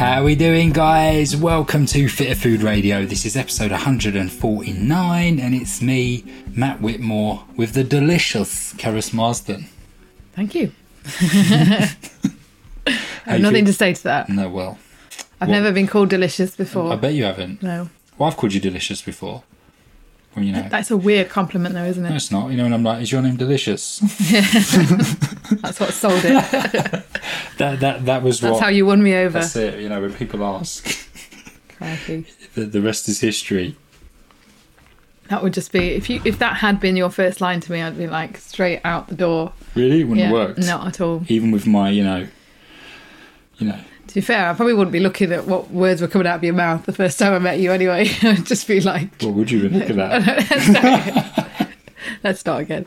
How are we doing, guys? Welcome to Fitter Food Radio. This is episode 149, and it's me, Matt Whitmore, with the delicious Keris Marsden. Thank you. I have nothing to say to that. No, well, I've What? never been called delicious before. I bet you haven't. No. Well, I've called you delicious before. Well, you know, That's a weird compliment, though, isn't no, it? it's not. You know, and I'm like, is your name delicious? That's what sold it. that that that was That's what. how you won me over. That's it. You know, when people ask, the, the rest is history. That would just be if you if that had been your first line to me, I'd be like straight out the door. Really, it wouldn't yeah, work. not at all. Even with my, you know, you know, To be fair, I probably wouldn't be looking at what words were coming out of your mouth the first time I met you anyway. I'd just be like, what would you look at that? let's start again.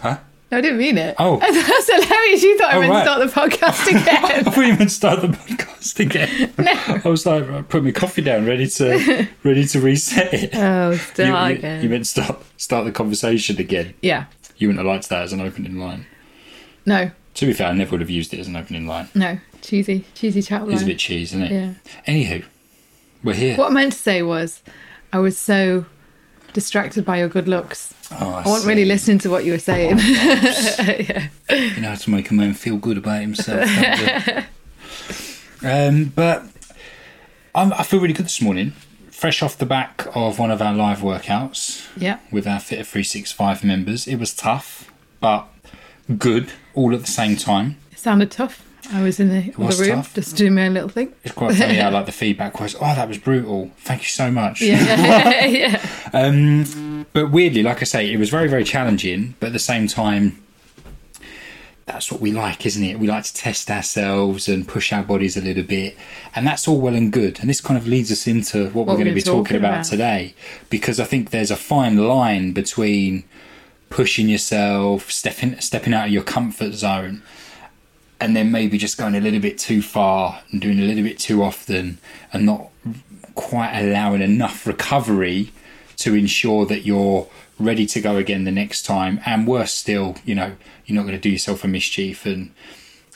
huh? No, I didn't mean it. Oh. That's hilarious. You thought I Oh, meant right. start the podcast I again. thought you meant start the podcast again. no. I was like, I put my coffee down, ready to ready to reset it. Oh, start you, again. you meant start start the conversation again. yeah. You wouldn't have liked that as an opening line. No, To be fair, I never would have used it as an opening line. no. Cheesy, cheesy chat line. It's a bit cheesy, isn't it? Yeah. Anywho, we're here. What I meant to say was, I was so distracted by your good looks. Oh, I wasn't really listening to what you were saying. yeah. You know how to make a man feel good about himself. um, but I'm, I feel really good this morning. Fresh off the back of one of our live workouts Yeah. with our Fitter 365 members. It was tough, but good all at the same time. It sounded tough. I was in the was other room tough. just doing my own little thing. It's quite funny how like the feedback was, oh, that was brutal. Thank you so much. Yeah. yeah. Um, but weirdly, like I say, it was very, very challenging. But at the same time, that's what we like, isn't it? We like to test ourselves and push our bodies a little bit, and that's all well and good. And this kind of leads us into what, we're we're going to be talking talking about, about. today, because I think there's a fine line between pushing yourself, stepping stepping out of your comfort zone, and then maybe just going a little bit too far and doing a little bit too often, and not quite allowing enough recovery to ensure that you're ready to go again the next time. And worse still, you know, you're not going to do yourself a mischief and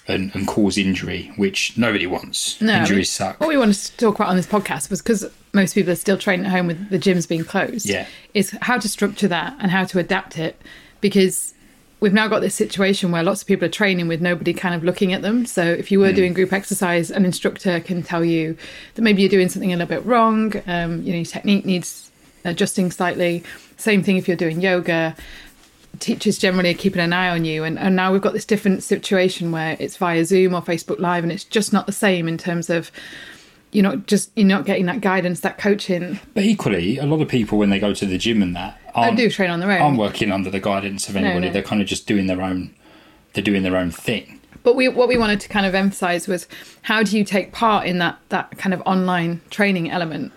and, and cause injury, which nobody wants. No, Injuries suck. What we wanted to talk about on this podcast was because most people are still training at home with the gyms being closed. Yeah. Is how to structure that and how to adapt it because we've now got this situation where lots of people are training with nobody kind of looking at them. So if you were doing group exercise, an instructor can tell you that maybe you're doing something a little bit wrong. Um, you know, your technique needs adjusting slightly. Same thing if you're doing yoga teachers generally are keeping an eye on you and, and now we've got this different situation where it's via zoom or facebook live and it's just not the same in terms of you're not just you're not getting that guidance that coaching But equally, a lot of people when they go to the gym and that i aren't, do train on their own aren't working under the guidance of anybody. no. They're kind of just doing their own. They're doing their own thing. but we what we wanted to kind of emphasize was how do you take part in that that kind of online training element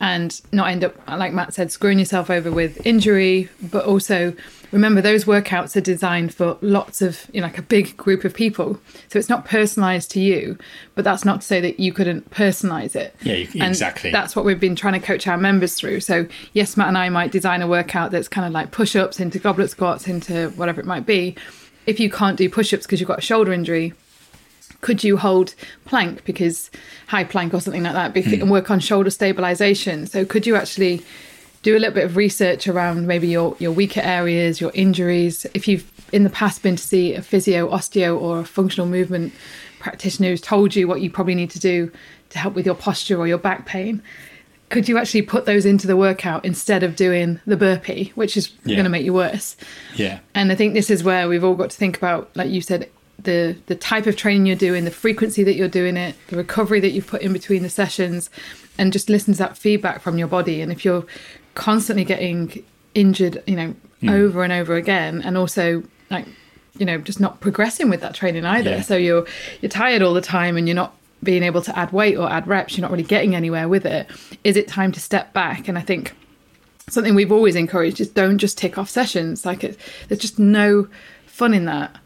and not end up like matt said screwing yourself over with injury. But also remember those workouts are designed for lots of you know like a big group of people. So it's not personalized to you but that's not to say that you couldn't personalize it. Yeah, you- exactly. that's what we've been trying to coach our members through. So yes matt and i might design a workout that's kind of like push-ups into goblet squats into whatever it might be. If you can't do push-ups because you've got a shoulder injury could you hold plank? Because high plank or something like that bec- and hmm. work on shoulder stabilization. So could you actually do a little bit of research around maybe your your weaker areas your injuries? If you've in the past been to see a physio osteo or a functional movement practitioner who's told you what you probably need to do to help with your posture or your back pain could you actually put those into the workout instead of doing the burpee which is Yeah. going to make you worse? Yeah. and I think this is where we've all got to think about, like you said, the the type of training you're doing, the frequency that you're doing it, the recovery that you've put in between the sessions, and just listen to that feedback from your body. And if you're constantly getting injured, you know, hmm. over and over again, and also like, you know, just not progressing with that training either. Yeah. So you're you're tired all the time, and you're not being able to add weight or add reps. You're not really getting anywhere with it. Is it time to step back? And I think something we've always encouraged is don't just tick off sessions. Like it, there's just no fun in that.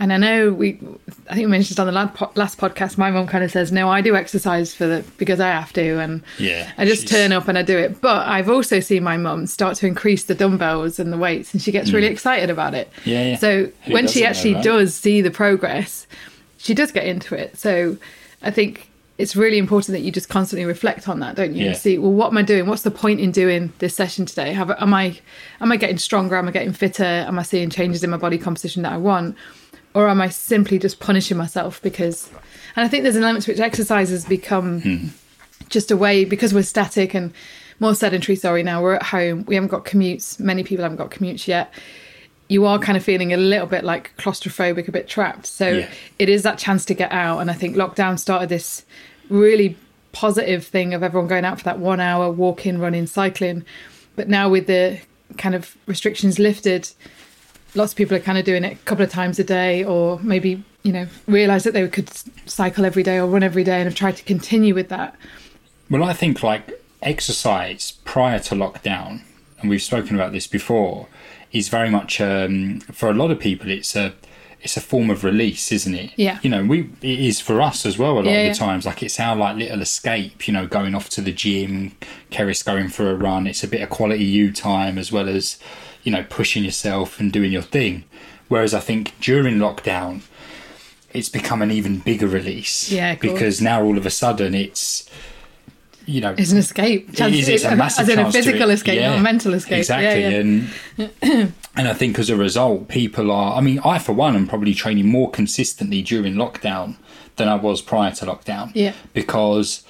And I know we, I think we mentioned on the last podcast, my mum kind of says, no, I do exercise for the, because I have to. And Yeah, I just turn up and I do it. But I've also seen my mum start to increase the dumbbells and the weights and she gets really excited about it. Mm. Yeah, yeah. So Who when she actually though, right? does see the progress, she does get into it. So I think it's really important that you just constantly reflect on that, don't you? Yeah. See, well, what am I doing? What's the point in doing this session today? Have am I am I getting stronger? Am I getting fitter? Am I seeing changes in my body composition that I want? Or am I simply just punishing myself because and I think there's an element to which exercise has become hmm. just a way because we're static and more sedentary, sorry, now we're at home, we haven't got commutes, many people haven't got commutes yet. You are kind of feeling a little bit like claustrophobic, a bit trapped. So Yeah. it is that chance to get out. And I think lockdown started this really positive thing of everyone going out for that one hour walking, running, cycling. But now with the kind of restrictions lifted, lots of people are kind of doing it a couple of times a day or maybe, you know, realize that they could cycle every day or run every day and have tried to continue with that. Well, I think like exercise prior to lockdown, and we've spoken about this before, is very much um, for a lot of people. It's a it's a form of release, isn't it? Yeah. You know, we it is for us as well. A lot Yeah, of yeah. the times, like it's our like little escape. You know, going off to the gym, Keris going for a run. It's a bit of quality you time as well as you know pushing yourself and doing your thing. Whereas I think during lockdown, it's become an even bigger release. Yeah, course. because now all of a sudden it's you know It's an escape. it is, it's a massive as in a physical escape, Yeah, not a mental escape. Exactly, Yeah, yeah. and and I think as a result, people are. I mean, I for one am probably training more consistently during lockdown than I was prior to lockdown. Yeah. because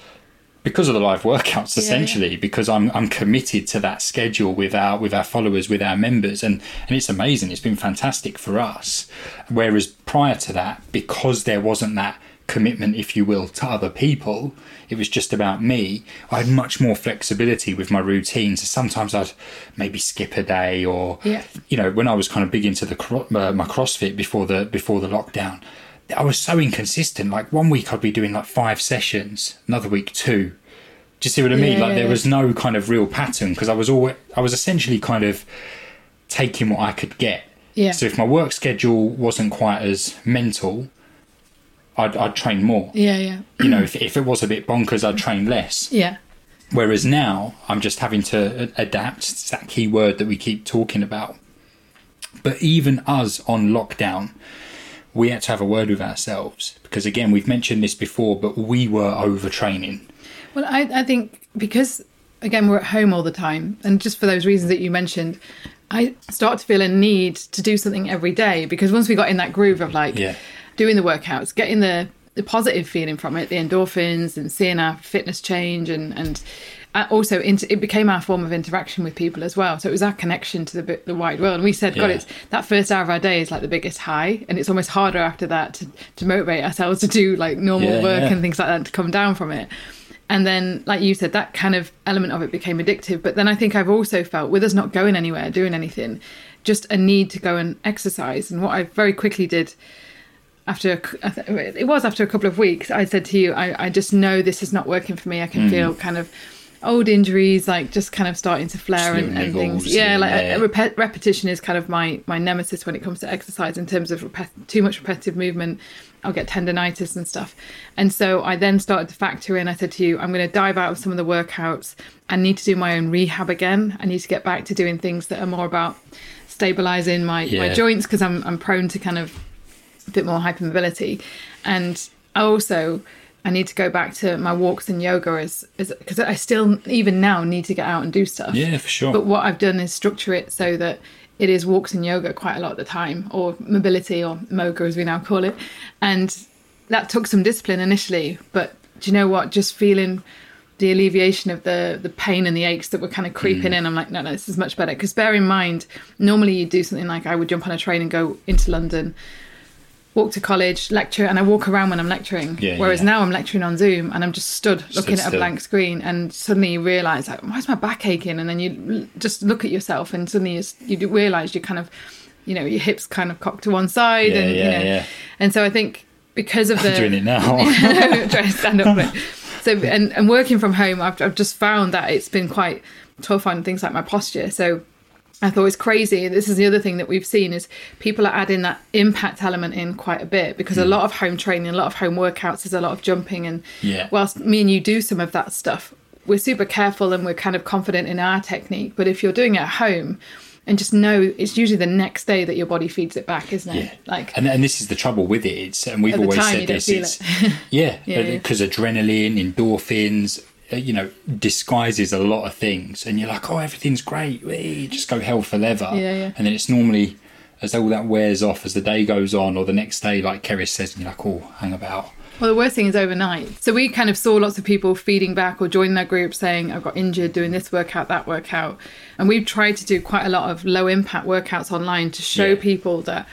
because of the live workouts, yeah. essentially, because I'm I'm committed to that schedule with our with our followers, with our members, and and it's amazing. It's been fantastic for us. Whereas prior to that, because there wasn't that commitment, if you will, to other people, it was just about me. I had much more flexibility with my routine. So sometimes I'd maybe skip a day, or Yeah. you know, when I was kind of big into the uh, my CrossFit before the before the lockdown, I was so inconsistent. Like one week I'd be doing like five sessions, another week two. Do you see what I mean? Yeah, like there was no kind of real pattern because I was always I was essentially kind of taking what I could get. Yeah. So if my work schedule wasn't quite as mental, I'd, I'd train more. Yeah, yeah. You know, if, if it was a bit bonkers, I'd train less. Yeah. Whereas now, I'm just having to adapt. It's that key word that we keep talking about. But even us on lockdown, we had to have a word with ourselves because, again, we've mentioned this before, but we were overtraining. Well, I, I think because again we're at home all the time, and just for those reasons that you mentioned, I start to feel a need to do something every day because once we got in that groove of like Yeah. doing the workouts, getting the the positive feeling from it, the endorphins, and seeing our fitness change, and and also inter- it became our form of interaction with people as well. So it was our connection to the the wide world. And we said, God, Yeah. it's that first hour of our day is like the biggest high, and it's almost harder after that to to motivate ourselves to do like normal Yeah, work yeah. and things like that to come down from it. And then, like you said, that kind of element of it became addictive. But then I think I've also felt, with us not going anywhere, doing anything, just a need to go and exercise. And what I very quickly did after, a cou- I th- it was after a couple of weeks, I said to you, I, I just know this is not working for me. I Mm. can feel kind of old injuries, like just kind of starting to flare and, and things. Yeah, yeah, like uh, yeah. A, a repet- repetition is kind of my, my nemesis when it comes to exercise in terms of repet- too much repetitive movement. I'll get tendonitis and stuff. And so I then started to factor in. I said to you, I'm going to dive out of some of the workouts. I need to do my own rehab again. I need to get back to doing things that are more about stabilizing my, my joints because I'm, I'm prone to kind of a bit more hypermobility. And I also I need to go back to my walks and yoga as because I still even now need to get out and do stuff. Yeah, for sure. But what I've done is structure it so that it is walks and yoga quite a lot of the time, or mobility, or moga as we now call it. And that took some discipline initially, but do you know what? Just feeling the alleviation of the the pain and the aches that were kind of creeping mm. in. I'm like, no, no, this is much better. Because bear in mind, normally you do something like I would jump on a train and go into London, walk to college, lecture, and I walk around when I'm lecturing. Yeah, Whereas yeah. now I'm lecturing on Zoom and I'm just stood looking at a blank screen, and suddenly you realise like, why is my back aching? And then you just look at yourself, and suddenly you, s- you do realise you kind of, you know, your hips kind of cocked to one side, Yeah, and you know, and so I think because of the I'm doing it now. trying to stand up. But, so and, and working from home, I've, I've just found that it's been quite tough on things like my posture. So I thought it's crazy. This is the other thing that we've seen is people are adding that impact element in quite a bit because Hmm. a lot of home training, a lot of home workouts, there's a lot of jumping, and Yeah. whilst me and you do some of that stuff, we're super careful and we're kind of confident in our technique. But if you're doing it at home, and just know it's usually the next day that your body feeds it back, isn't it? Yeah. Like and and this is the trouble with it. It's and we've always time, said this. It's it. yeah, Yeah, yeah. because adrenaline, endorphins, Uh, you know, disguises a lot of things, and you're like, oh, everything's great. Whee, just go hell for leather. Yeah, yeah. And then it's normally as all that wears off as the day goes on, or the next day, like Keris says, and you're like, oh, hang about. Well, the worst thing is overnight. So we kind of saw lots of people feeding back or joining their group saying, I've got injured doing this workout, that workout. And we've tried to do quite a lot of low impact workouts online to show Yeah. people that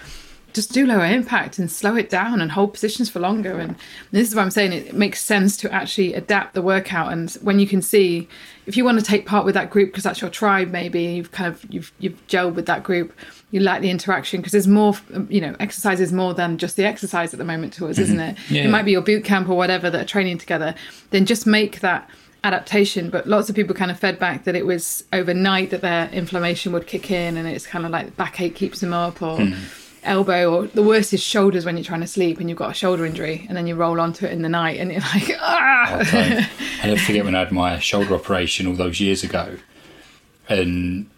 just do lower impact and slow it down and hold positions for longer. And this is what I'm saying. It makes sense to actually adapt the workout. And when you can see, if you want to take part with that group because that's your tribe, maybe you've kind of you've you've gelled with that group. You like the interaction because there's more, you know, exercise is more than just the exercise at the moment to us, mm-hmm. isn't it? Yeah. It might be your boot camp or whatever that are training together. Then just make that adaptation. But lots of people kind of fed back that it was overnight that their inflammation would kick in, and it's kind of like the backache keeps them up, or mm-hmm. Elbow, or the worst is shoulders when you're trying to sleep and you've got a shoulder injury, and then you roll onto it in the night, and you're like, ah. Okay. I never forget when I had my shoulder operation all those years ago, and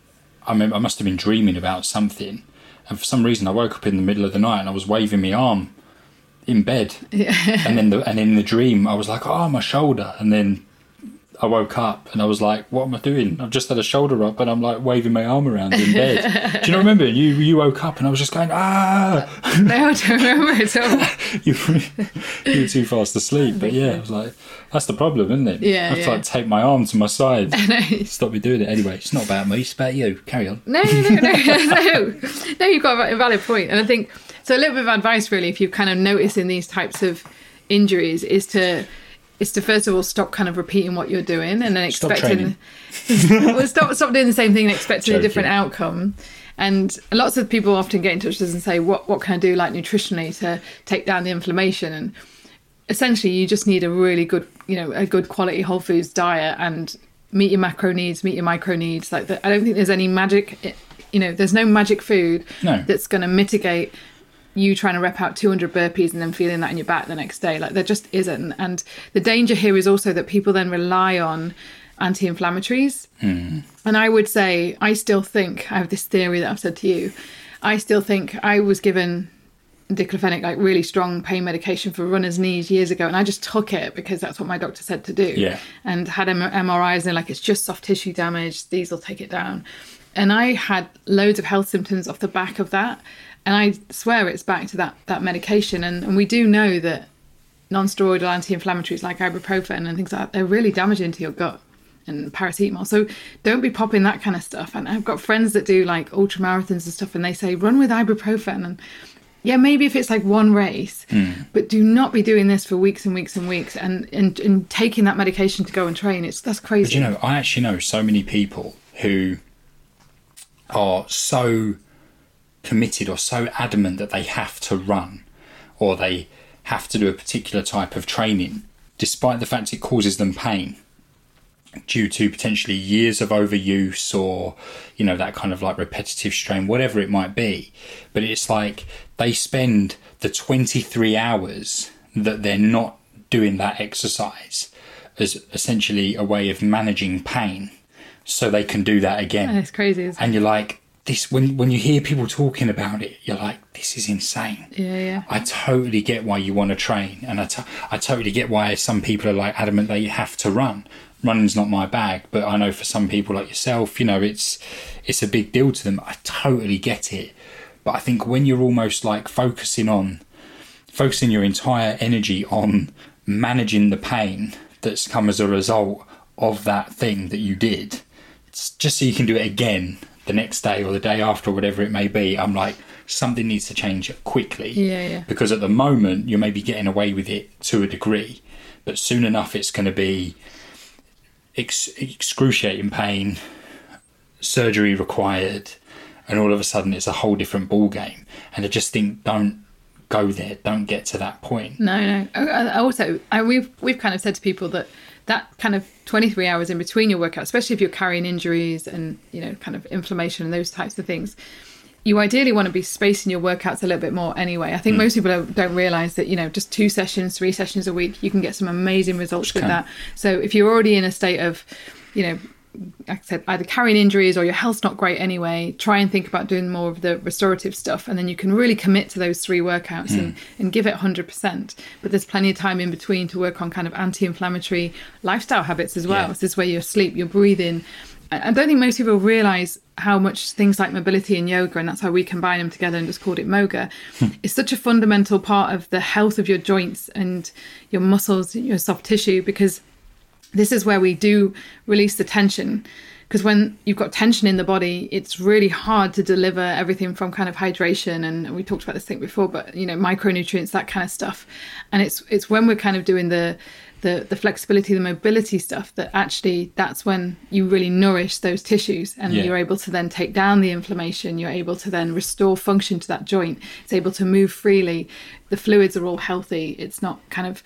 I remember I must have been dreaming about something, and for some reason I woke up in the middle of the night and I was waving my arm in bed, and then the, and in the dream I was like, oh my shoulder, and then I woke up and I was like, what am I doing? I've just had a shoulder up and I'm like waving my arm around in bed. Do you know remember you you woke up and I was just going ah no, I don't remember at all. you were, you were too fast asleep. But yeah, I was like, that's the problem, isn't it? Yeah, I have to yeah. like tape my arm to my side. Stop me doing it anyway. It's not about me. It's about you. Carry on. No, no, no, no, no. No, you've got a valid. And I think so. A little bit of advice, really, if you're kind of noticing these types of injuries, is to is to first of all stop kind of repeating what you're doing and then Stop expecting well, stop stop doing the same thing and expecting a different outcome. And lots of people often get in touch with us and say, "What what can I do, like nutritionally, to take down the inflammation?" And essentially, you just need a really good, you know, a good quality whole foods diet and meet your macro needs, meet your micro needs. Like, the, I don't think there's any magic. You know, there's no magic food No. that's going to mitigate you trying to rep out 200 burpees and then feeling that in your back the next day. Like, there just isn't. And the danger here is also that people then rely on anti-inflammatories. Hmm. And I would say, I still think I have this theory that I've said to you. I still think I was given diclofenac, like really strong pain medication for runner's knees years ago, and I just took it because that's what my doctor said to do. Yeah. And had M- MRIs, and like, it's just soft tissue damage. These will take it down. And I had loads of health symptoms off the back of that, and I swear it's back to that that medication. And, and we do know that non-steroidal anti-inflammatories like ibuprofen and things like that, they're really damaging to your gut and paracetamol. So don't be popping that kind of stuff. And I've got friends that do like ultra marathons and stuff and they say run with ibuprofen and yeah, maybe if it's like one race, hmm. but do not be doing this for weeks and weeks and weeks and, and, and taking that medication to go and train. It's that's crazy. But you know, I actually know so many people who are so committed or so adamant that they have to run or they have to do a particular type of training, despite the fact it causes them pain due to potentially years of overuse or you know that kind of like repetitive strain whatever it might be but it's like they spend the 23 hours that they're not doing that exercise as essentially a way of managing pain so they can do that again it's crazy. Isn't it? and you're like this when when you hear people talking about it you're like this is insane Yeah, yeah. I totally get why you want to train, and I, to- I totally get why some people are like adamant that you have to run. Running's not my bag, but I know for some people like yourself, you know, it's it's a big deal to them. I totally get it, but I think when you're almost like focusing on focusing your entire energy on managing the pain that's come as a result of that thing that you did, it's just so you can do it again the next day or the day after, or whatever it may be. I'm like, something needs to change quickly. Yeah, yeah. Because at the moment, you're maybe getting away with it to a degree, but soon enough, it's going to be ex- excruciating pain, surgery required, and all of a sudden, it's a whole different ball game. And I just think, don't go there. Don't get to that point. No, no. I- Also, I, we've we've kind of said to people that that kind of 23 hours in between your workout, especially if you're carrying injuries and you know kind of inflammation and those types of things, you ideally want to be spacing your workouts a little bit more anyway. I think hmm. most people don't realize that you know just two sessions, three sessions a week, you can get some amazing results with that. So if you're already in a state of, you know, like I said, either carrying injuries or your health's not great anyway, try and think about doing more of the restorative stuff. And then you can really commit to those three workouts and, hmm. and give it 100%. But there's plenty of time in between to work on kind of anti inflammatory lifestyle habits as well. Yeah. This is where your sleep, your breathing. I I don't think most people realize how much things like mobility and yoga, and that's how we combine them together and just called it Moga, hmm. is such a fundamental part of the health of your joints and your muscles, your soft tissue, because this is where we do release the tension. Because when you've got tension in the body it's really hard to deliver everything from kind of hydration and we talked about this thing before but you know micronutrients that kind of stuff. And it's it's when we're kind of doing the the, the flexibility the mobility stuff that actually that's when you really nourish those tissues and Yeah. you're able to then take down the inflammation you're able to then restore function to that joint. It's able to move freely. The fluids are all healthy. It's not kind of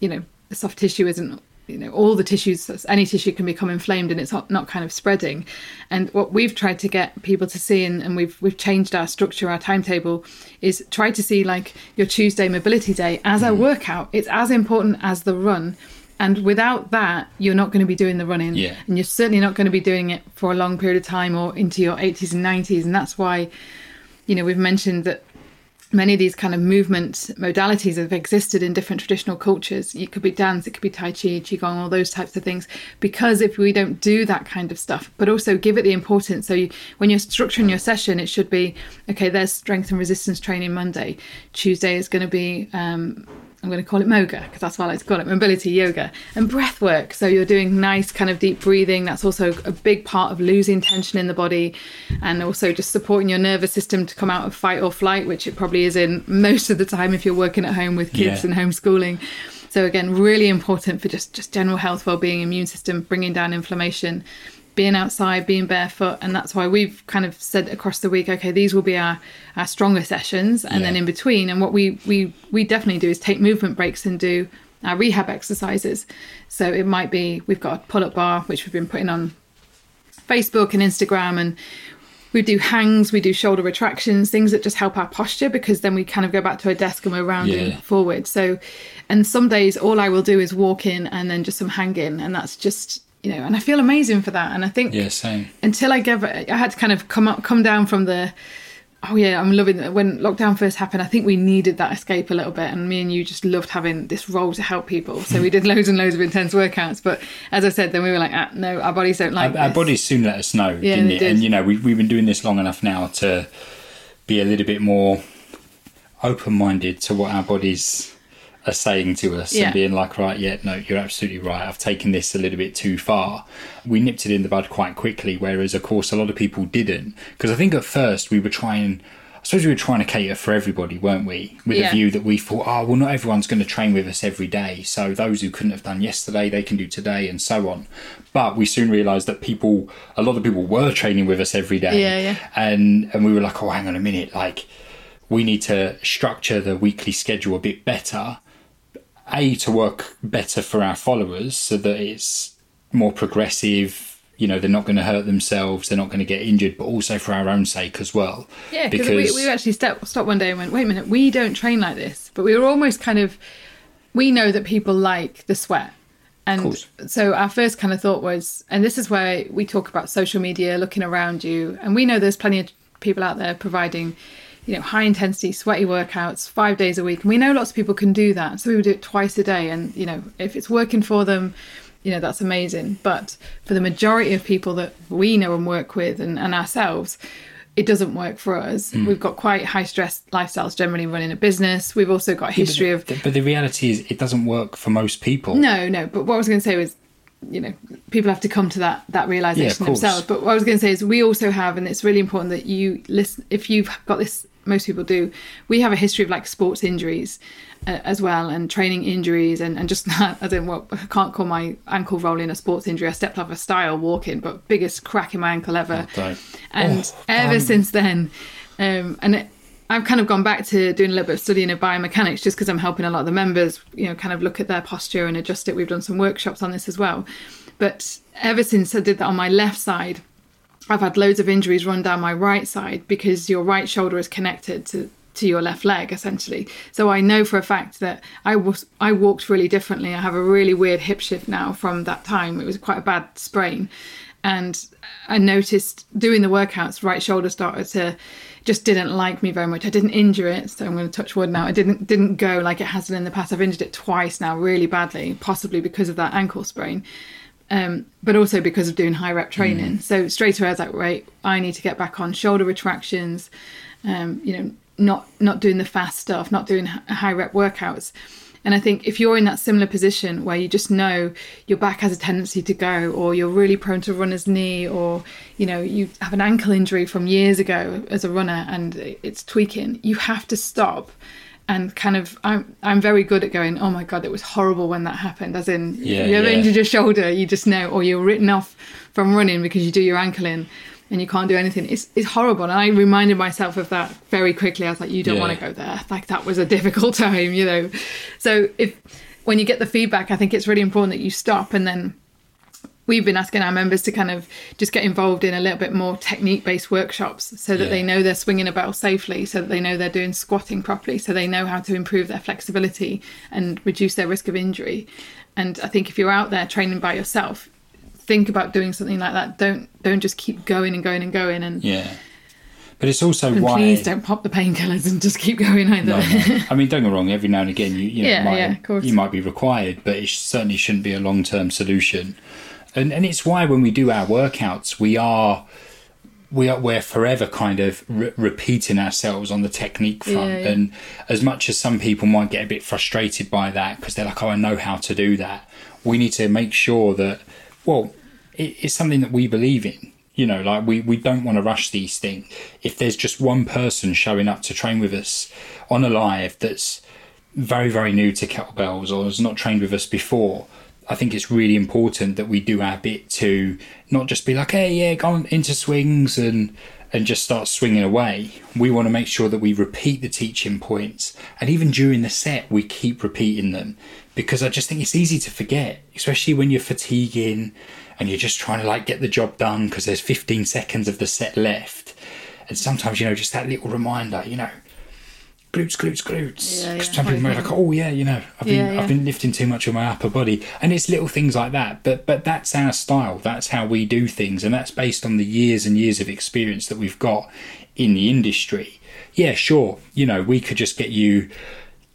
you know the soft tissue isn't you know all the tissues any tissue can become inflamed and it's not, not kind of spreading. And what we've tried to get people to see and, and we've we've changed our structure our timetable is try to see like your tuesday mobility day as Mm. a workout. It's as important as the run. And without that you're not going to be doing the running. Yeah. and you're certainly not going to be doing it for a long period of time or into your 80s and 90s and that's why you know we've mentioned that many of these kind of movement modalities have existed in different traditional cultures. It could be dance, it could be Tai Chi, Qigong, all those types of things. Because if we don't do that kind of stuff, but also give it the importance. So you, when you're structuring your session, it should be okay, there's strength and resistance training Monday. Tuesday is going to be, um, I'm going to call it Moga because that's what I like to call it mobility yoga and breath work. So you're doing nice kind of deep breathing. That's also a big part of losing tension in the body and also just supporting your nervous system to come out of fight or flight, which it probably is in most of the time if you're working at home with kids Yeah. and homeschooling. So again, really important for just just general health, well-being, immune system, bringing down inflammation, being outside, being barefoot, and that's why we've kind of said across the week, okay, these will be our our stronger sessions, and then in between, and what we we we definitely do is take movement breaks and do our rehab exercises. So it might be we've got a pull-up bar which we've been putting on Facebook and Instagram and we do hangs, we do shoulder retractions, things that just help our posture because then we kind of go back to our desk and we're rounding Yeah. forward. So, and some days all I will do is walk in and then just some hanging, and that's just you know, and I feel amazing for that. And I think Yeah, same. until I gave, I had to kind of come up, come down from the. Oh yeah, I'm loving it. When lockdown first happened, I think we needed that escape a little bit, and me and you just loved having this role to help people. So we did loads and loads of intense workouts. But as I said, then we were like, ah, no, our bodies don't like Our, our bodies soon let us know, Yeah, didn't it? did. And you know, we, we've been doing this long enough now to be a little bit more open-minded to what our bodies are saying to us Yeah. and being like, right, yeah, no, you're absolutely right. I've taken this a little bit too far. We nipped it in the bud quite quickly, whereas, of course, a lot of people didn't. Because I think at first we were trying. I suppose we were trying to cater for everybody, weren't we? With Yeah. a view that we thought, oh, well, not everyone's going to train with us every day. So those who couldn't have done yesterday, they can do today, and so on. But we soon realised that people, a lot of people were training with us every day. Yeah, yeah. And and we were like, oh, hang on a minute, like we need to structure the weekly schedule a bit better. A to work better for our followers, so that it's more progressive. You know, they're not going to hurt themselves, they're not going to get injured, but also for our own sake as well. Yeah, because we, we actually stopped, stopped one day and went, wait a minute, we don't train like this. But we were almost kind of, we know that people like the sweat. And so our first kind of thought was, and this is where we talk about social media, looking around you. And we know there's plenty of people out there providing, you know, high intensity, sweaty workouts five days a week. And we know lots of people can do that. So we would do it twice a day. And, you know, if it's working for them, you know, that's amazing. But for the majority of people that we know and work with and, and ourselves, it doesn't work for us. Hmm. We've got quite high stress lifestyles generally running a business. We've also got a history of but the reality is, it doesn't work for most people. no, no. But what I was going to say was, you know, people have to come to that that realization course. themselves. But what I was going to say is, we also have, and it's really important that you listen. If you've got this, most people do. We have a history of like sports injuries uh, as well, and training injuries, and and just I don't what I can't call my ankle rolling a sports injury. I stepped off a stile walking, but biggest crack in my ankle ever. And Oh, ever since then, um, and it, I've kind of gone back to doing a little bit of studying of biomechanics just because I'm helping a lot of the members, you know, kind of look at their posture and adjust it. We've done some workshops on this as well. But ever since I did that on my left side, I've had loads of injuries run down my right side because your right shoulder is connected to to your left leg essentially. So I know for a fact that I was I walked really differently. I have a really weird hip shift now from that time. It was quite a bad sprain. and I noticed doing the workouts, right shoulder started to just didn't like me very much. I didn't injure it, so I'm going to touch wood now. I didn't didn't go like it has in the past. I've injured it twice now, really badly, possibly because of that ankle sprain, um, but also because of doing high rep training. Mm. So straight away I was like, right, I need to get back on shoulder retractions. Um, you know, not not doing the fast stuff, not doing high rep workouts. And I think if you're in that similar position where you just know your back has a tendency to go, or you're really prone to runner's knee, or you know you have an ankle injury from years ago as a runner and it's tweaking, you have to stop and kind of I'm I'm very good at going, oh my god, it was horrible when that happened. As in, yeah, you ever yeah. injured your shoulder, you just know, or you're written off from running because you do your ankle in and you can't do anything. It's it's horrible. And I reminded myself of that very quickly. I was like, you don't Yeah. want to go there. Like that was a difficult time, you know. So if when you get the feedback, I think it's really important that you stop and then we've been asking our members to kind of just get involved in a little bit more technique based workshops so that Yeah. they know they're swinging a bell safely so that they know they're doing squatting properly so they know how to improve their flexibility and reduce their risk of injury and i think if you're out there training by yourself think about doing something like that don't don't just keep going and going and going and, Yeah. But it's also and why. please don't pop the painkillers and just keep going either No, no. I mean, don't get me wrong. Every now and again, you, you know, Yeah, might, yeah, you might be required, but it certainly shouldn't be a long-term solution. And and it's why when we do our workouts, we are we are we're forever kind of re- repeating ourselves on the technique front. Yeah, yeah. And as much as some people might get a bit frustrated by that because they're like, "Oh, I know how to do that," we need to make sure that well, it, it's something that we believe in. You know, like we, we don't want to rush these things. If there's just one person showing up to train with us on a live that's very, very new to kettlebells or has not trained with us before, I think it's really important that we do our bit to not just be like, hey, yeah, go on into swings and and just start swinging away. We want to make sure that we repeat the teaching points, and even during the set, we keep repeating them because I just think it's easy to forget, especially when you're fatiguing and you're just trying to like get the job done because there's 15 seconds of the set left, and sometimes you know just that little reminder, you know. Glutes, glutes, glutes. Yeah, yeah, some people might like, oh yeah, you know, I've been yeah. I've been lifting too much of my upper body, and it's little things like that. But but that's our style. That's how we do things, and that's based on the years and years of experience that we've got in the industry. Yeah, sure. You know, we could just get you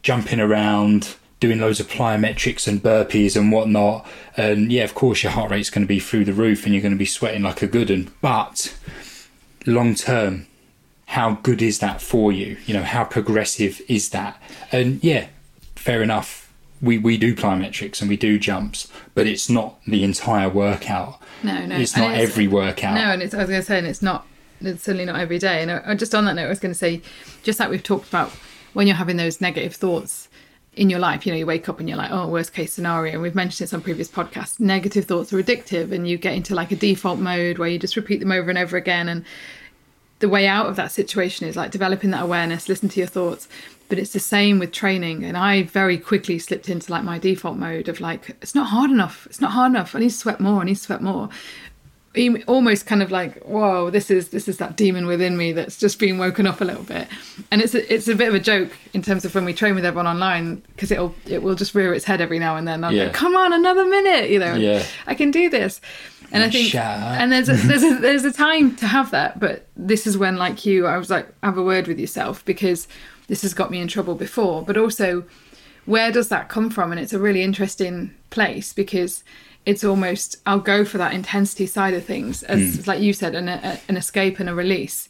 jumping around, doing loads of plyometrics and burpees and whatnot, and yeah, of course your heart rate's going to be through the roof, and you're going to be sweating like a good one. But long term, how good is that for you? You know, how progressive is that? And yeah, fair enough. We we do plyometrics and we do jumps, but it's not the entire workout. No, no. It's not every workout. No, and it's, I was going to say, and it's not, it's certainly not every day. And I, just on that note, I was going to say, just like we've talked about, when you're having those negative thoughts in your life, you know, you wake up and you're like, oh, worst case scenario. And we've mentioned this on previous podcasts. Negative thoughts are addictive, and you get into like a default mode where you just repeat them over and over again. And the way out of that situation is like developing that awareness, listen to your thoughts. But it's the same with training. And I very quickly slipped into like my default mode of like, it's not hard enough. It's not hard enough. I need to sweat more. I need to sweat more. Almost kind of like, whoa, this is this is that demon within me that's just been woken up a little bit, and it's a, it's a bit of a joke in terms of when we train with everyone online because it'll it will just rear its head every now and then. I'm Yeah. like, come on, another minute, you know, Yeah. I can do this, and I think and there's a, there's a there's a time to have that but this is when like you i was like have a word with yourself because this has got me in trouble before. But also where does that come from? And it's a really interesting place because it's almost i'll go for that intensity side of things as hmm. like you said an, a, an escape and a release.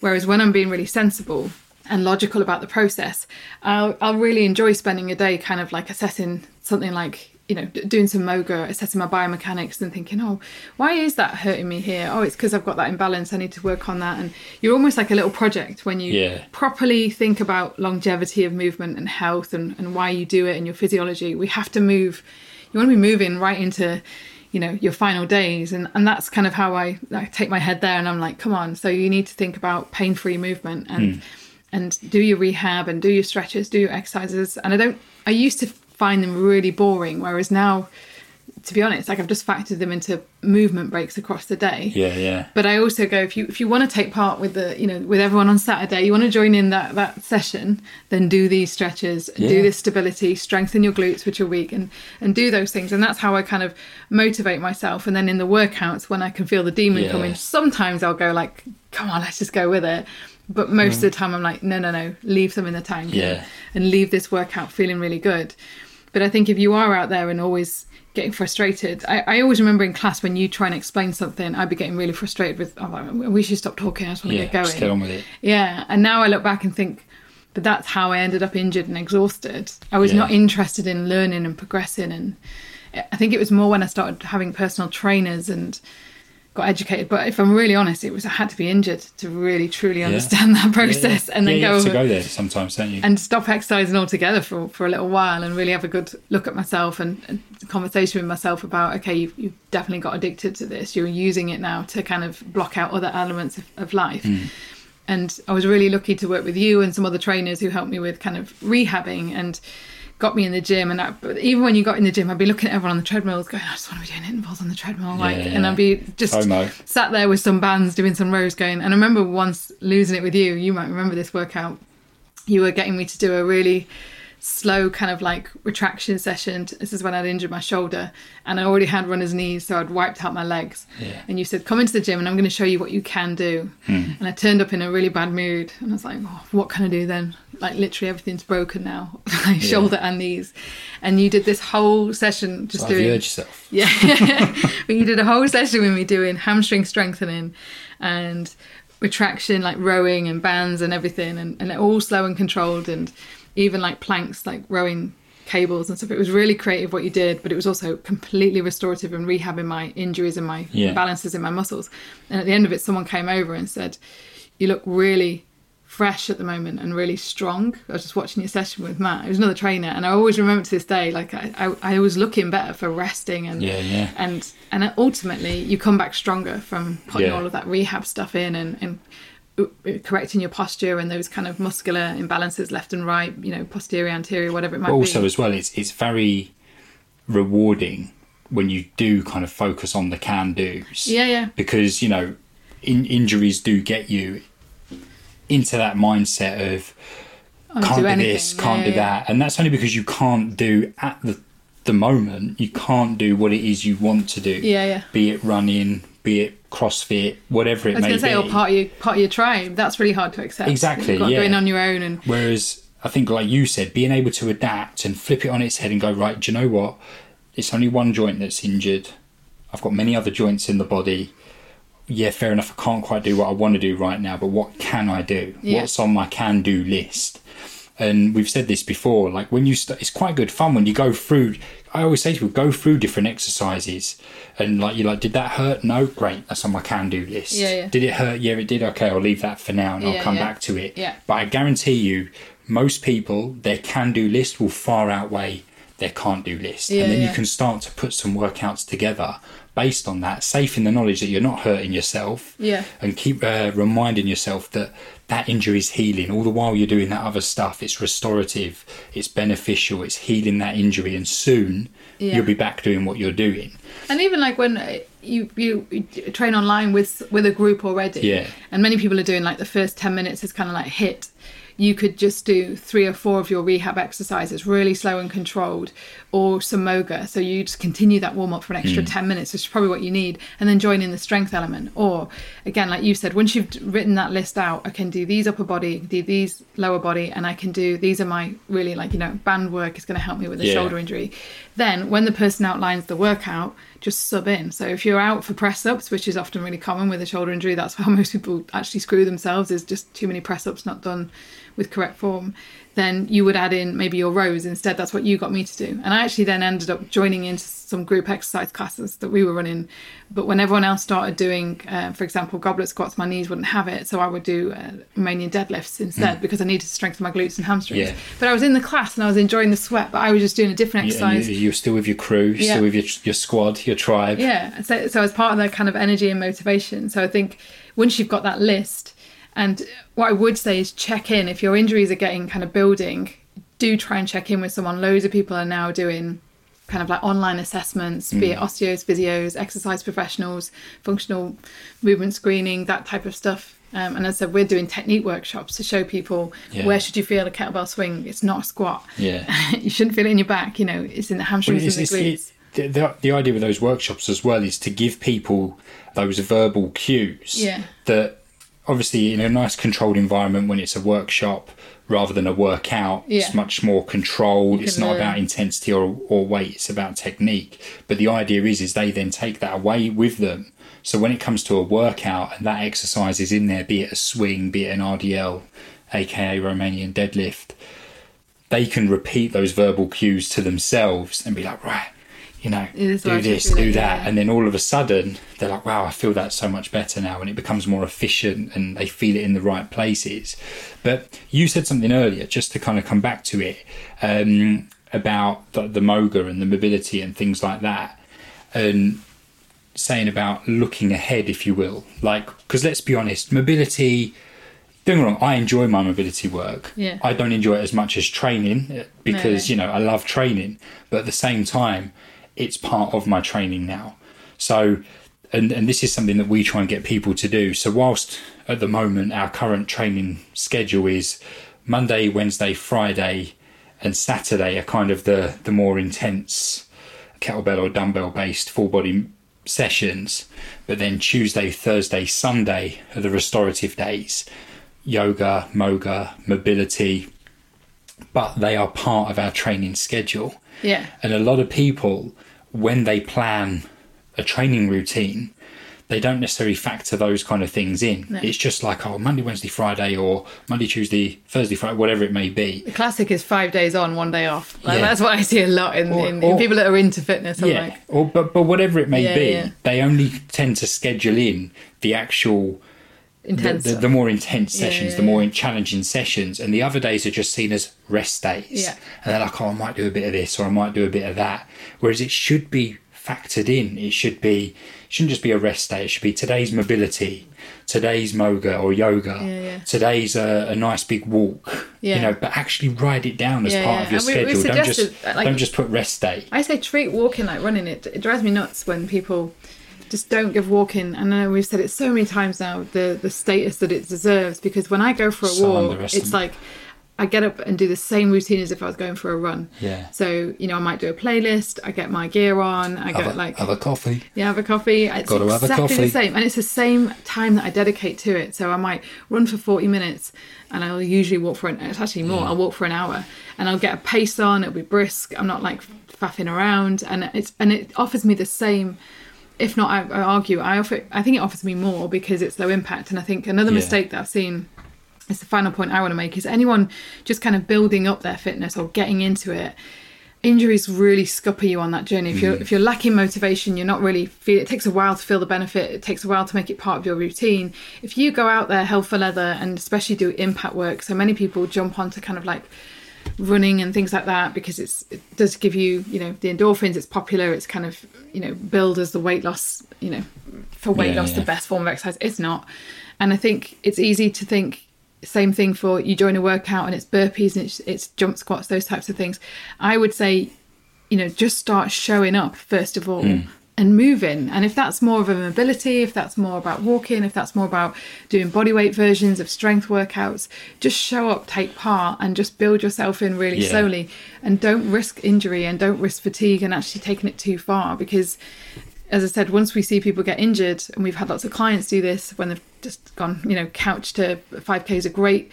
Whereas when i'm being really sensible and logical about the process i'll, I'll really enjoy spending a day kind of like assessing something like you know, doing some moga, assessing my biomechanics and thinking, oh, why is that hurting me here? Oh, it's because I've got that imbalance. I need to work on that. And you're almost like a little project when you Yeah. properly think about longevity of movement and health and, and why you do it and your physiology. We have to move, you want to be moving right into, you know, your final days. And, and that's kind of how I, I take my head there and I'm like, come on. So you need to think about pain free movement and, hmm. and do your rehab and do your stretches, do your exercises. And I don't, I used to find them really boring, whereas now to be honest, like I've just factored them into movement breaks across the day. Yeah, yeah. But I also go if you if you want to take part with the you know with everyone on Saturday, you want to join in that that session, then do these stretches, Yeah. do this stability, strengthen your glutes which are weak, and and do those things. And that's how I kind of motivate myself. And then in the workouts, when I can feel the demon Yeah. coming, sometimes I'll go like, come on, let's just go with it. But most of mm. the time, I'm like, no, no, no, leave them in the tank. Yeah. and leave this workout feeling really good. But I think if you are out there and always getting frustrated, I, I always remember in class when you try and explain something, I'd be getting really frustrated with, oh, we should stop talking, I just want to Yeah, get going. just get on with it. Yeah, and now I look back and think, but that's how I ended up injured and exhausted. I was Yeah. not interested in learning and progressing, and I think it was more when I started having personal trainers and got educated. But if I'm really honest, it was I had to be injured to really truly understand that process, Yeah, and then yeah, go have to over go there sometimes, don't you? and stop exercising altogether for for a little while and really have a good look at myself and, and conversation with myself about okay you've, you've definitely got addicted to this you're using it now to kind of block out other elements of, of life Hmm. and i was really lucky to work with you and some other trainers who helped me with kind of rehabbing and got me in the gym and I, even when you got in the gym i'd be looking at everyone on the treadmills going i just want to be doing intervals on the treadmill like Yeah, and i'd be just FOMO. sat there with some bands doing some rows going and i remember once losing it with you you might remember this workout you were getting me to do a really slow kind of like retraction session. This is when I'd injured my shoulder and I already had runner's knees, so I'd wiped out my legs. Yeah. And you said, Come into the gym and I'm going to show you what you can do. Hmm. And I turned up in a really bad mood and I was like, oh, What can I do then? Like, literally everything's broken now, like shoulder and knees. And you did this whole session just I've doing. heard yourself. Yeah. but you did a whole session with me doing hamstring strengthening and retraction, like rowing and bands and everything, and, and all slow and controlled, and even like planks, like rowing cables and stuff. It was really creative what you did, but it was also completely restorative and rehabbing my injuries and my Yeah. balances in my muscles. And at the end of it, someone came over and said, You look really fresh at the moment and really strong. I was just watching your session with Matt. It was another trainer, and I always remember to this day, like I, I, I was looking better for resting and Yeah, yeah. and and ultimately you come back stronger from putting Yeah. all of that rehab stuff in and and uh, correcting your posture and those kind of muscular imbalances left and right. You know, posterior, anterior, whatever it might also be. as well, it's it's very rewarding when you do kind of focus on the can do's. Yeah, yeah. Because you know, in, injuries do get you into that mindset of can't do do, anything. this, can't yeah, do yeah. that, and that's only because you can't do at the the moment. You can't do what it is you want to do. Yeah, yeah. Be it running, be it CrossFit, whatever it I was may going to say, be. or part of your part of your tribe. That's really hard to accept. Exactly, yeah. going on your own and Whereas I think, like you said, being able to adapt and flip it on its head and go, right, do you know what? It's only one joint that's injured. I've got many other joints in the body. Yeah, fair enough. I can't quite do what I want to do right now, but what can I do? Yeah. What's on my can do list? And we've said this before. Like when you, st- it's quite good fun when you go through. I always say to people, go through different exercises, and like you're like, did that hurt? No, great. That's on my can do list. Yeah, yeah. Did it hurt? Yeah, it did. Okay, I'll leave that for now, and I'll come back to it. Yeah. But I guarantee you, most people, their can do list will far outweigh their can't do list. And then you can start to put some workouts together based on that, safe in the knowledge that you're not hurting yourself. Yeah. And keep uh, reminding yourself that that injury is healing. All the while you're doing that other stuff, it's restorative, it's beneficial, it's healing that injury. And soon Yeah. you'll be back doing what you're doing. And even like when uh, you, you you train online with with a group already, Yeah. and many people are doing like the first ten minutes is kind of like HIIT. You could just do three or four of your rehab exercises, really slow and controlled, or some moga. So you just continue that warm up for an extra Hmm. ten minutes, which is probably what you need, and then join in the strength element. Or again, like you said, once you've written that list out, I can do these upper body, do these lower body, and I can do these are my really like you know band work is going to help me with the Yeah. shoulder injury. Then when the person outlines the workout, just sub in. So if you're out for press ups, which is often really common with a shoulder injury, that's how most people actually screw themselves is just too many press ups not done with correct form. Then you would add in maybe your rows instead. That's what you got me to do. And I actually then ended up joining into some group exercise classes that we were running. But when everyone else started doing, uh, for example, goblet squats, my knees wouldn't have it. So I would do uh, Romanian deadlifts instead because I needed to strengthen my glutes and hamstrings. Yeah. But I was in the class and I was enjoying the sweat, but I was just doing a different exercise. and you- you're still with your crew, you're Yeah. still with your, your squad, your tribe. Yeah. So, so as part of that kind of energy and motivation. So I think once you've got that list, and what I would say is check in if your injuries are getting kind of building. Do try and check in with someone. Loads of people are now doing kind of like online assessments, be it osteos, physios, exercise professionals, functional movement screening, that type of stuff. Um, and as I said, we're doing technique workshops to show people Yeah. where should you feel a kettlebell swing. It's not a squat. Yeah. you shouldn't feel it in your back. You know, it's in the hamstrings Well, and the glutes. the, the, the idea with those workshops as well is to give people those verbal cues Yeah. that obviously in a nice controlled environment when it's a workshop rather than a workout Yeah. it's much more controlled it's not learn. about intensity or, or weight it's about technique but the idea is is they then take that away with them so when it comes to a workout and that exercise is in there be it a swing be it an rdl aka romanian deadlift they can repeat those verbal cues to themselves and be like, right, you know, do this, do that, yeah. And then all of a sudden, they're like, wow, I feel that so much better now. And it becomes more efficient and they feel it in the right places. But you said something earlier, just to kind of come back to it, um, about the, the MOGA and the mobility and things like that. And saying about looking ahead, if you will. Like, because let's be honest, mobility. Don't get me wrong, I enjoy my mobility work. Yeah. I don't enjoy it as much as training because, No, you know, I love training. But at the same time, it's part of my training now. So, and, and this is something that we try and get people to do. So, whilst at the moment our current training schedule is Monday, Wednesday, Friday, and Saturday are kind of the, the more intense kettlebell or dumbbell based full body sessions. But then Tuesday, Thursday, Sunday are the restorative days yoga, moga, mobility. But they are part of our training schedule. Yeah. And a lot of people, when they plan a training routine, they don't necessarily factor those kind of things in. No. It's just like, oh, Monday, Wednesday, Friday, or Monday, Tuesday, Thursday, Friday, whatever it may be. The classic is five days on, one day off. Like, Yeah. That's what I see a lot in, Or- in, in or- people that are into fitness. I'm yeah, like, or but but whatever it may Yeah, be, yeah. they only tend to schedule in the actual intense. the, stuff. the more intense sessions, yeah, the more challenging sessions, and the other days are just seen as rest days. Yeah. And they're like, oh, I might do a bit of this or I might do a bit of that. Whereas it should be factored in. It should be it shouldn't just be a rest day. It should be today's mobility, today's moga or yoga, Yeah, yeah. today's a, a nice big walk. Yeah. You know, but actually write it down as part of your And we- we schedule. don't just like- don't just put rest day. I say treat walking like running. It it drives me nuts when people just don't give walking. And I know we've said it so many times now the the status that it deserves. Because when I go for a So walk, it's like I get up and do the same routine as if I was going for a run. Yeah. So you know, I might do a playlist. I get my gear on. I get like have a coffee. yeah, have a coffee. It's Gotta have a exactly coffee. the same, and it's the same time that I dedicate to it. So I might run for forty minutes, and I'll usually walk for an. It's actually more. I'll walk for an hour, and I'll get a pace on. It'll be brisk. I'm not like faffing around, and it's and it offers me the same. If not, I, I argue. I offer. I think it offers me more because it's low impact. And I think another Yeah. mistake that I've seen. It's the final point I want to make is anyone just kind of building up their fitness or getting into it injuries really scupper you on that journey. If Mm. you're if you're lacking motivation, you're not really feel. It takes a while to feel the benefit. It takes a while to make it part of your routine. If you go out there hell for leather and especially do impact work, so many people jump onto kind of like running and things like that because it's it does give you you know the endorphins. It's popular. It's kind of you know billed as the weight loss. You know for weight Yeah, loss yeah. the best form of exercise. It's not, and I think it's easy to think same thing for you join a workout and it's burpees and it's, it's jump squats those types of things i would say you know just start showing up first of all hmm. And moving and if that's more of a mobility if that's more about walking if that's more about doing body weight versions of strength workouts just show up take part and just build yourself in really Yeah. slowly and don't risk injury and don't risk fatigue and actually taking it too far because as I said, once we see people get injured, and we've had lots of clients do this when they've just gone, you know, couch to 5K is a great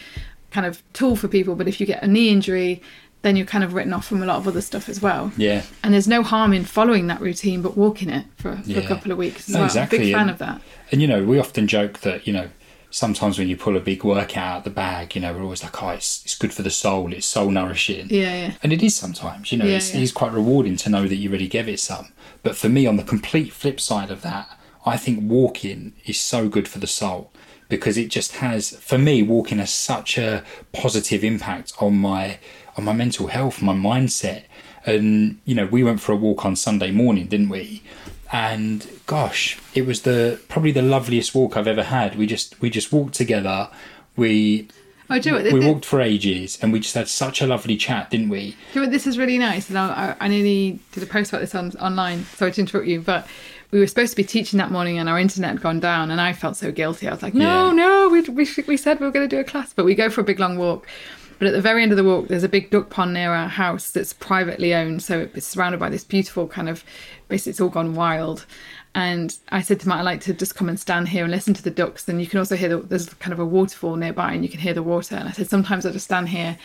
kind of tool for people. But if you get a knee injury, then you're kind of written off from a lot of other stuff as well. Yeah. And there's no harm in following that routine, but walking it for, for Yeah. a couple of weeks as No, well. exactly, Big fan and- of that. And you know, we often joke that you know sometimes when you pull a big workout out the bag, you know, we're always like, oh, it's, it's good for the soul, it's soul nourishing. Yeah, yeah. And it is sometimes, you know, Yeah, it's, yeah. it is quite rewarding to know that you really gave it some. But for me, on the complete flip side of that, I think walking is so good for the soul because it just has, for me, walking has such a positive impact on my on my mental health, my mindset. And you know, we went for a walk on Sunday morning, didn't we? And gosh, it was the probably the loveliest walk I've ever had. We just we just walked together. We Oh, do you know what? we walked for ages, and we just had such a lovely chat, didn't we? Do you know what? This is really nice. And I, I, I nearly did a post about this on online. Sorry to interrupt you, but we were supposed to be teaching that morning and our internet had gone down and I felt so guilty. I was like, no, Yeah. no, we, we, we said we were going to do a class. But we go for a big long walk. But at the very end of the walk, there's a big duck pond near our house that's privately owned. So it's surrounded by this beautiful kind of, basically, it's all gone wild. And I said to Matt, I like to just come and stand here and listen to the ducks. And you can also hear the, there's kind of a waterfall nearby and you can hear the water. And I said, sometimes I just stand here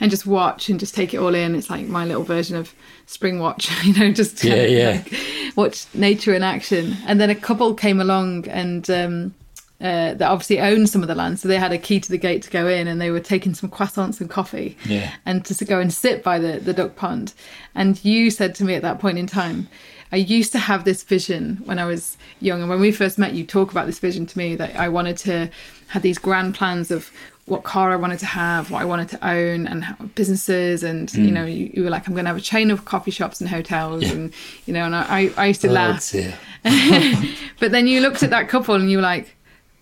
and just watch and just take it all in. It's like my little version of Springwatch, you know, just Yeah, yeah. like watch nature in action. And then a couple came along and um, uh, that obviously owned some of the land, so they had a key to the gate to go in, and they were taking some croissants and coffee, Yeah. and to go and sit by the the duck pond. And you said to me at that point in time. I used to have this vision when I was young, and when we first met, you talk about this vision to me that I wanted to have these grand plans of what car I wanted to have, what I wanted to own, and how, businesses. And you know, you, you were like, "I'm going to have a chain of coffee shops and hotels," and you know, and I, I used to Oh, laugh. But then you looked at that couple and you were like,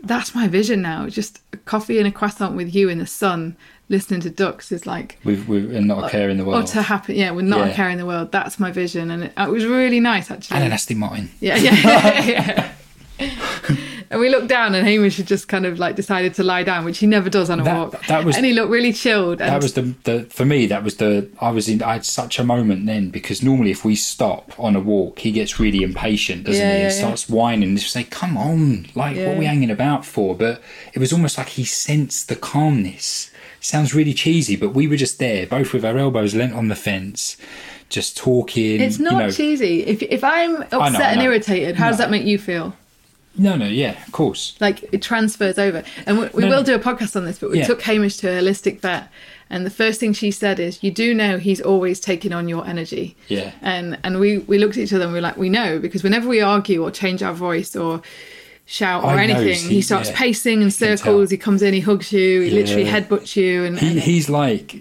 that's my vision now. Just a coffee and a croissant with you in the sun, listening to ducks is like We've, we've and not a care in the world. utter happy. Yeah, with not a care in the world. That's my vision. And it, it was really nice, actually. and an Aston Martin. Yeah, yeah, yeah. And we looked down, and Hamish had just kind of like decided to lie down, which he never does on a That- walk. that was- and he looked really chilled. And That was the, the for me. That was the I was in. I had such a moment then because normally if we stop on a walk, he gets really impatient, doesn't Yeah, he? and yeah. starts whining. And just say, "Come on, like what are we hanging about for?" But it was almost like he sensed the calmness. sounds really cheesy, but we were just there, both with our elbows leant on the fence, just talking. it's not you know, cheesy. If if I'm upset I and know. irritated, how does that make you feel? No, no, yeah, of course. like it transfers over and we, we No, will no. do a podcast on this but we Yeah. took hamish to a holistic vet and the first thing she said is you do know he's always taking on your energy Yeah. and and we we looked at each other and we were like we know because whenever we argue or change our voice or shout or I anything he- he starts yeah. pacing in circles he comes in he hugs you he literally Yeah. headbutts you and, He, and he's like,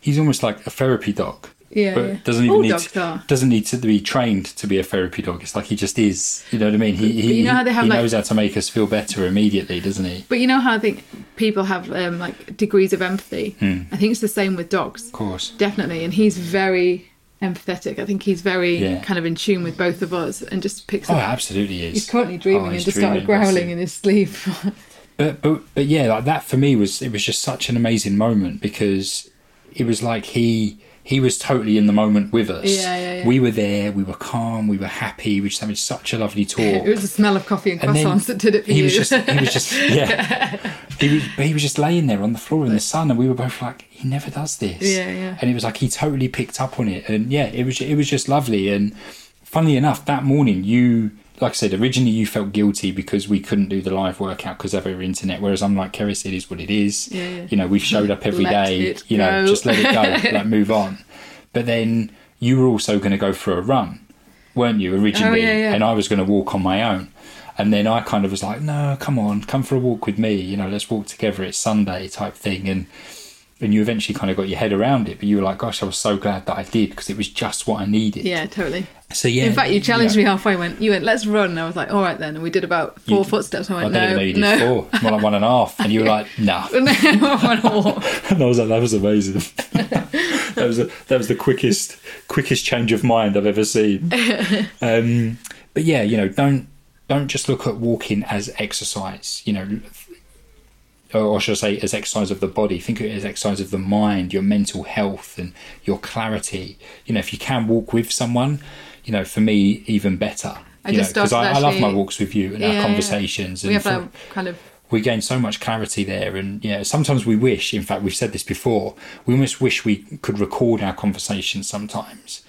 he's almost like a therapy dog. Yeah, but doesn't even need to, doesn't need to be trained to be a therapy dog. It's like he just is. You know what I mean? He he, you know how they have, he like- knows how to make us feel better immediately, doesn't he? but you know how I think people have um, like degrees of empathy. I think it's the same with dogs. Of course. definitely and he's very empathetic i think he's very Yeah. kind of in tune with both of us and just picks up. Oh, up absolutely is. he's currently dreaming Oh, and he's just started growling in his sleep But but but yeah, like that for me was it was just such an amazing moment because it was like he he was totally in the moment with us. Yeah, yeah, yeah. We were there. We were calm. We were happy. We just having such a lovely talk. it was the smell of coffee and And croissants that did it for he you was just he was just yeah he was he was just laying there on the floor in the sun and we were both like he never does this Yeah, yeah. and it was like he totally picked up on it and yeah it was it was just lovely and funnily enough that morning you like I said originally you felt guilty because we couldn't do the live workout because of our internet whereas I'm like Kerry it is what it is Yeah, yeah. you know we've showed up every day. You know go. just let it go like move on but then you were also going to go for a run weren't you originally Oh, yeah. and I was going to walk on my own. And then I kind of was like, no, come on, come for a walk with me. You know, let's walk together. It's Sunday type thing. And and you eventually kind of got your head around it. But you were like, gosh, I was so glad that I did because it was just what I needed. yeah totally So yeah. in fact you challenged yeah. me halfway went you went let's run and i was like all right then and we did about four You- footsteps i I went don't even know no you did no four, more like one and a half. And you were like, no. no I wanna walk. and I was like, that was amazing. that was a, that was the quickest quickest change of mind I've ever seen. Um, but yeah, you know, don't don't just look at walking as exercise. You know, or, should I say, as exercise of the body. Think of it as exercise of the mind, your mental health, and your clarity. You know, if you can walk with someone, you know, for me, even better. I you just because I, I love my walks with you and Yeah, our yeah. conversations. we and have for- kind of we gain so much clarity there and yeah sometimes we wish in fact we've said this before we almost wish we could record our conversations sometimes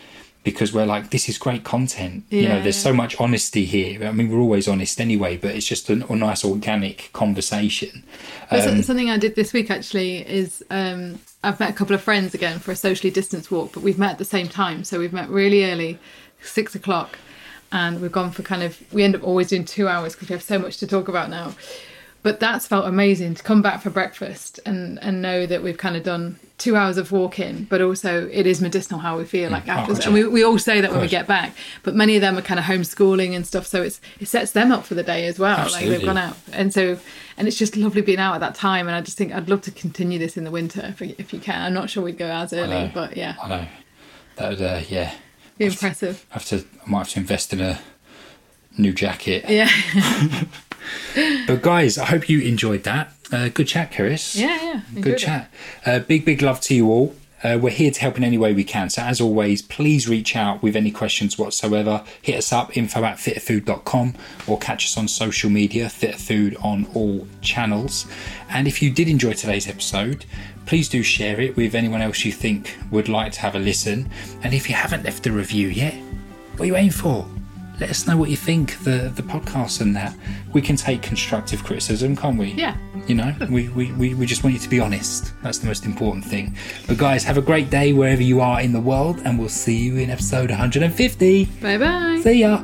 because we're like this is great content you know there's yeah. so much honesty here i mean we're always honest anyway but it's just a, a nice organic conversation Um, something I did this week actually is um, I've met a couple of friends again for a socially distanced walk, but we've met at the same time. So we've met really early, six o'clock, and we've gone for kind of. We end up always doing two hours because we have so much to talk about now. But that's felt amazing to come back for breakfast and and know that we've kind of done two hours of walking, but also it is medicinal how we feel like oh, after. gotcha. And we, we all say that when we get back, but many of them are kind of homeschooling and stuff, so it's it sets them up for the day as well. Like they've gone out, and so and it's just lovely being out at that time. And I just think I'd love to continue this in the winter if, if you can. I'm not sure we'd go as early, but yeah, I know. That would, uh, yeah. be impressive. I have to. I might have to invest in a new jacket. Yeah, But guys, I hope you enjoyed that. Uh, good chat, Chris. yeah, yeah. Good chat. Uh, big, big love to you all. Uh, we're here to help in any way we can. So, as always, please reach out with any questions whatsoever. Hit us up, info at fitterfood.com, or catch us on social media, fitterfood on all channels. And if you did enjoy today's episode, please do share it with anyone else you think would like to have a listen. And if you haven't left a review yet, what are you aiming for? Let us know what you think the the podcast and that. We can take constructive criticism, can't we? Yeah. You know, we, we, we, we just want you to be honest. That's the most important thing. But guys, have a great day wherever you are in the world, and we'll see you in episode 150. Bye bye. See ya.